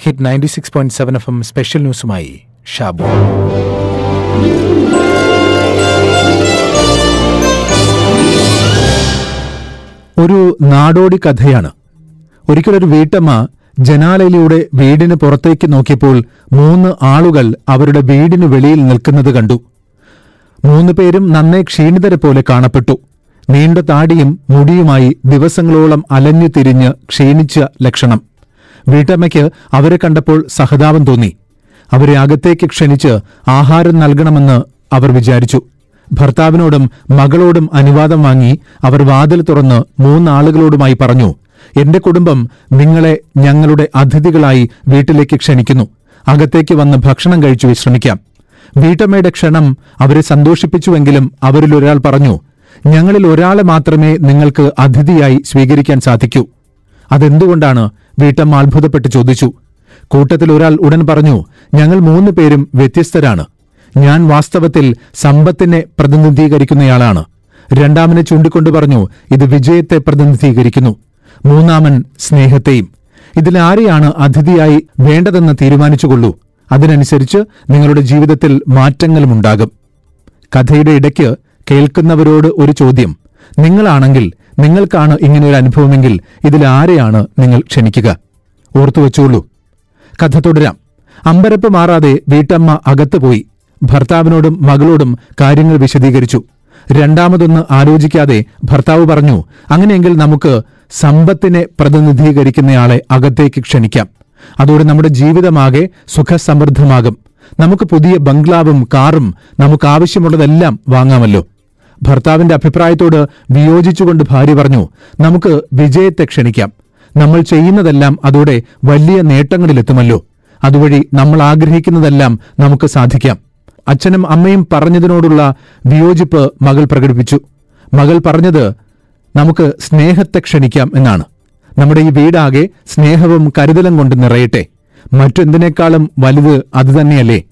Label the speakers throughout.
Speaker 1: Hit ninety six point seven F M special ന്യൂസുമായി Shabu.
Speaker 2: ഒരു നാടോടി കഥയാണ്. ഒരിക്കലൊരു വീട്ടമ്മ ജനാലയിലൂടെ വീടിന് പുറത്തേക്ക് നോക്കിയപ്പോൾ മൂന്ന് ആളുകൾ അവരുടെ വീടിന് വെളിയിൽ നിൽക്കുന്നത് കണ്ടു. മൂന്ന് പേരും നന്നേ ക്ഷീണിതരെ പോലെ കാണപ്പെട്ടു. നീണ്ട താടിയും മുടിയുമായി ദിവസങ്ങളോളം അലഞ്ഞു തിരിഞ്ഞ് ക്ഷീണിച്ച ലക്ഷണം. വീട്ടമ്മയ്ക്ക് അവരെ കണ്ടപ്പോൾ സഹതാപം തോന്നി. അവരെ അകത്തേക്ക് ക്ഷണിച്ച് ആഹാരം നൽകണമെന്ന് അവർ വിചാരിച്ചു. ഭർത്താവിനോടും മകളോടും അനുവാദം വാങ്ങി അവർ വാതിൽ തുറന്ന് മൂന്നാളുകളോടുമായി പറഞ്ഞു എന്റെ കുടുംബം നിങ്ങളെ ഞങ്ങളുടെ അതിഥികളായി വീട്ടിലേക്ക് ക്ഷണിക്കുന്നു. അകത്തേക്ക് വന്ന് ഭക്ഷണം കഴിച്ചു വിശ്രമിക്കാം. വീട്ടമ്മയുടെ ക്ഷണം അവരെ സന്തോഷിപ്പിച്ചുവെങ്കിലും അവരിലൊരാൾ പറഞ്ഞു ഞങ്ങളിൽ ഒരാളെ മാത്രമേ നിങ്ങൾക്ക് അതിഥിയായി സ്വീകരിക്കാൻ സാധിക്കൂ. അതെന്തുകൊണ്ടാണ് വീട്ടമ്മ അത്ഭുതപ്പെട്ട് ചോദിച്ചു കൂട്ടത്തിൽ ഒരാൾ ഉടൻ പറഞ്ഞു ഞങ്ങൾ മൂന്ന് പേരും വ്യത്യസ്തരാണ്. ഞാൻ വാസ്തവത്തിൽ സമ്പത്തിനെ പ്രതിനിധീകരിക്കുന്നയാളാണ്. രണ്ടാമനെ ചൂണ്ടിക്കൊണ്ട് പറഞ്ഞു ഇത് വിജയത്തെ പ്രതിനിധീകരിക്കുന്നു. മൂന്നാമൻ സ്നേഹത്തെയും. ഇതിൽ ആരെയാണ് അതിഥിയായി വേണ്ടതെന്ന് തീരുമാനിച്ചുകൊള്ളൂ. അതിനനുസരിച്ച് നിങ്ങളുടെ ജീവിതത്തിൽ മാറ്റങ്ങളുമുണ്ടാകും. കഥയുടെ ഇടയ്ക്ക് കേൾക്കുന്നവരോട് ഒരു ചോദ്യം നിങ്ങളാണെങ്കിൽ നിങ്ങൾക്കാണ് ഇങ്ങനെയൊരു അനുഭവമെങ്കിൽ ഇതിൽ ആരെയാണ് നിങ്ങൾ ക്ഷണിക്കുക? ഓർത്തുവെച്ചോളൂ കഥ തുടരാം. അമ്പരപ്പ് മാറാതെ വീട്ടമ്മ അകത്തുപോയി ഭർത്താവിനോടും മകളോടും കാര്യങ്ങൾ വിശദീകരിച്ചു. രണ്ടാമതൊന്ന് ആലോചിക്കാതെ ഭർത്താവ് പറഞ്ഞു അങ്ങനെയെങ്കിൽ നമുക്ക് സമ്പത്തിനെ പ്രതിനിധീകരിക്കുന്നയാളെ അകത്തേക്ക് ക്ഷണിക്കാം. അതോടെ നമ്മുടെ ജീവിതമാകെ സുഖസമൃദ്ധമാകും. നമുക്ക് പുതിയ ബംഗ്ലാവും കാറും നമുക്ക് ആവശ്യമുള്ളതെല്ലാം വാങ്ങാമല്ലോ. ഭർത്താവിന്റെ അഭിപ്രായത്തോട് വിയോജിച്ചുകൊണ്ട് ഭാര്യ പറഞ്ഞു നമുക്ക് വിജയത്തെ ക്ഷണിക്കാം. നമ്മൾ ചെയ്യുന്നതെല്ലാം അതോടെ വലിയ നേട്ടങ്ങളിലെത്തുമല്ലോ. അതുവഴി നമ്മൾ ആഗ്രഹിക്കുന്നതെല്ലാം നമുക്ക് സാധിക്കാം. അച്ഛനും അമ്മയും പറഞ്ഞതിനോടുള്ള വിയോജിപ്പ് മകൾ പ്രകടിപ്പിച്ചു. മകൾ പറഞ്ഞത് നമുക്ക് സ്നേഹത്തെ ക്ഷണിക്കാം എന്നാണ്. നമ്മുടെ ഈ വീടാകെ സ്നേഹവും കരുതലും കൊണ്ട് നിറയട്ടെ. മറ്റെന്തിനേക്കാളും വലുത് അതുതന്നെയല്ലേ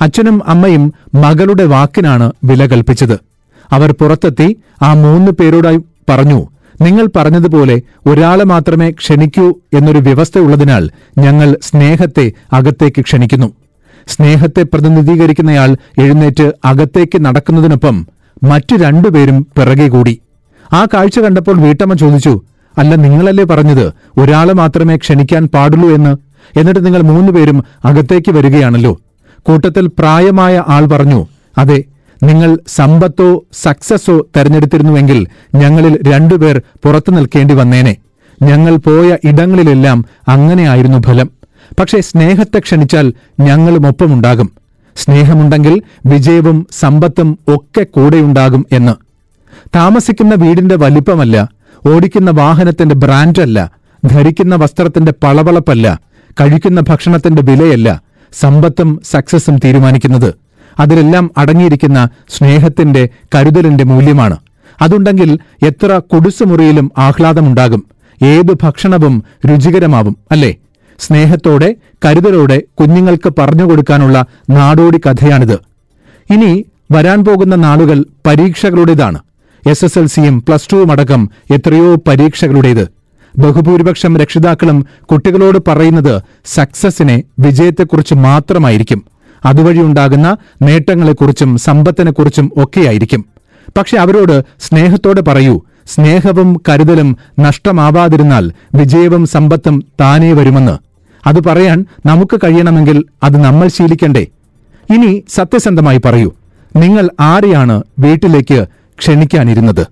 Speaker 2: അച്ഛനും അമ്മയും മകളുടെ വാക്കിനാണ് വില കൽപ്പിച്ചത്. അവർ പുറത്തെത്തി ആ മൂന്ന് പേരോടായി പറഞ്ഞു നിങ്ങൾ പറഞ്ഞതുപോലെ ഒരാളെ മാത്രമേ ക്ഷണിക്കൂ എന്നൊരു വ്യവസ്ഥ ഉള്ളതിനാൽ ഞങ്ങൾ സ്നേഹത്തെ അകത്തേക്ക് ക്ഷണിക്കുന്നു. സ്നേഹത്തെ പ്രതിനിധീകരിക്കുന്നയാൾ എഴുന്നേറ്റ് അകത്തേക്ക് നടക്കുന്നതിനൊപ്പം മറ്റു രണ്ടുപേരും പിറകെ കൂടി. ആ കാഴ്ച കണ്ടപ്പോൾ വീട്ടമ്മ ചോദിച്ചു അല്ല നിങ്ങളല്ലേ പറഞ്ഞത് ഒരാളെ മാത്രമേ ക്ഷണിക്കാൻ പാടുള്ളൂ എന്ന്? എന്നിട്ട് നിങ്ങൾ മൂന്നുപേരും അകത്തേക്ക് വരികയാണല്ലോ. കൂട്ടത്തിൽ പ്രായമായ ആൾ പറഞ്ഞു അതെ നിങ്ങൾ സമ്പത്തോ സക്സസോ തെരഞ്ഞെടുത്തിരുന്നുവെങ്കിൽ ഞങ്ങളിൽ രണ്ടുപേർ പുറത്തു നിൽക്കേണ്ടി വന്നേനെ. ഞങ്ങൾ പോയ ഇടങ്ങളിലെല്ലാം അങ്ങനെയായിരുന്നു ഫലം. പക്ഷേ സ്നേഹത്തെ ക്ഷണിച്ചാൽ ഞങ്ങളും ഒപ്പമുണ്ടാകും. സ്നേഹമുണ്ടെങ്കിൽ വിജയവും സമ്പത്തും ഒക്കെ കൂടെയുണ്ടാകും എന്ന്. താമസിക്കുന്ന വീടിന്റെ വലിപ്പമല്ല ഓടിക്കുന്ന വാഹനത്തിന്റെ ബ്രാൻഡല്ല ധരിക്കുന്ന വസ്ത്രത്തിന്റെ പളവളപ്പല്ല കഴിക്കുന്ന ഭക്ഷണത്തിന്റെ വിലയല്ല സമ്പത്തും സക്സസും തീരുമാനിക്കുന്നത്. അതിലെല്ലാം അടങ്ങിയിരിക്കുന്ന സ്നേഹത്തിന്റെ കരുതലിന്റെ മൂല്യമാണ്. അതുണ്ടെങ്കിൽ എത്ര കുടുസുമുറിയിലും ആഹ്ലാദമുണ്ടാകും. ഏതു ഭക്ഷണവും രുചികരമാവും അല്ലേ? സ്നേഹത്തോടെ കരുതലോടെ കുഞ്ഞുങ്ങൾക്ക് പറഞ്ഞുകൊടുക്കാനുള്ള നാടോടി കഥയാണിത്. ഇനി വരാൻ പോകുന്ന നാളുകൾ പരീക്ഷകളുടേതാണ്. എസ് എസ് എൽ സിയും പ്ലസ് ടുവും അടക്കം എത്രയോ പരീക്ഷകളുടേത്. ബഹുഭൂരിപക്ഷം രക്ഷിതാക്കളും കുട്ടികളോട് പറയുന്നത് സക്സസിനെ വിജയത്തെക്കുറിച്ച് മാത്രമായിരിക്കും. അതുവഴി ഉണ്ടാകുന്ന നേട്ടങ്ങളെക്കുറിച്ചും സമ്പത്തിനെക്കുറിച്ചും ഒക്കെയായിരിക്കും. പക്ഷെ അവരോട് സ്നേഹത്തോടെ പറയൂ സ്നേഹവും കരുതലും നഷ്ടമാവാതിരുന്നാൽ വിജയവും സമ്പത്തും താനേ വരുമെന്ന്. അത് പറയാൻ നമുക്ക് കഴിയണമെങ്കിൽ അത് നമ്മൾ ശീലിക്കണ്ടേ. ഇനി സത്യസന്ധമായി പറയൂ നിങ്ങൾ ആരെയാണ് വീട്ടിലേക്ക് ക്ഷണിക്കാനിരുന്നത്?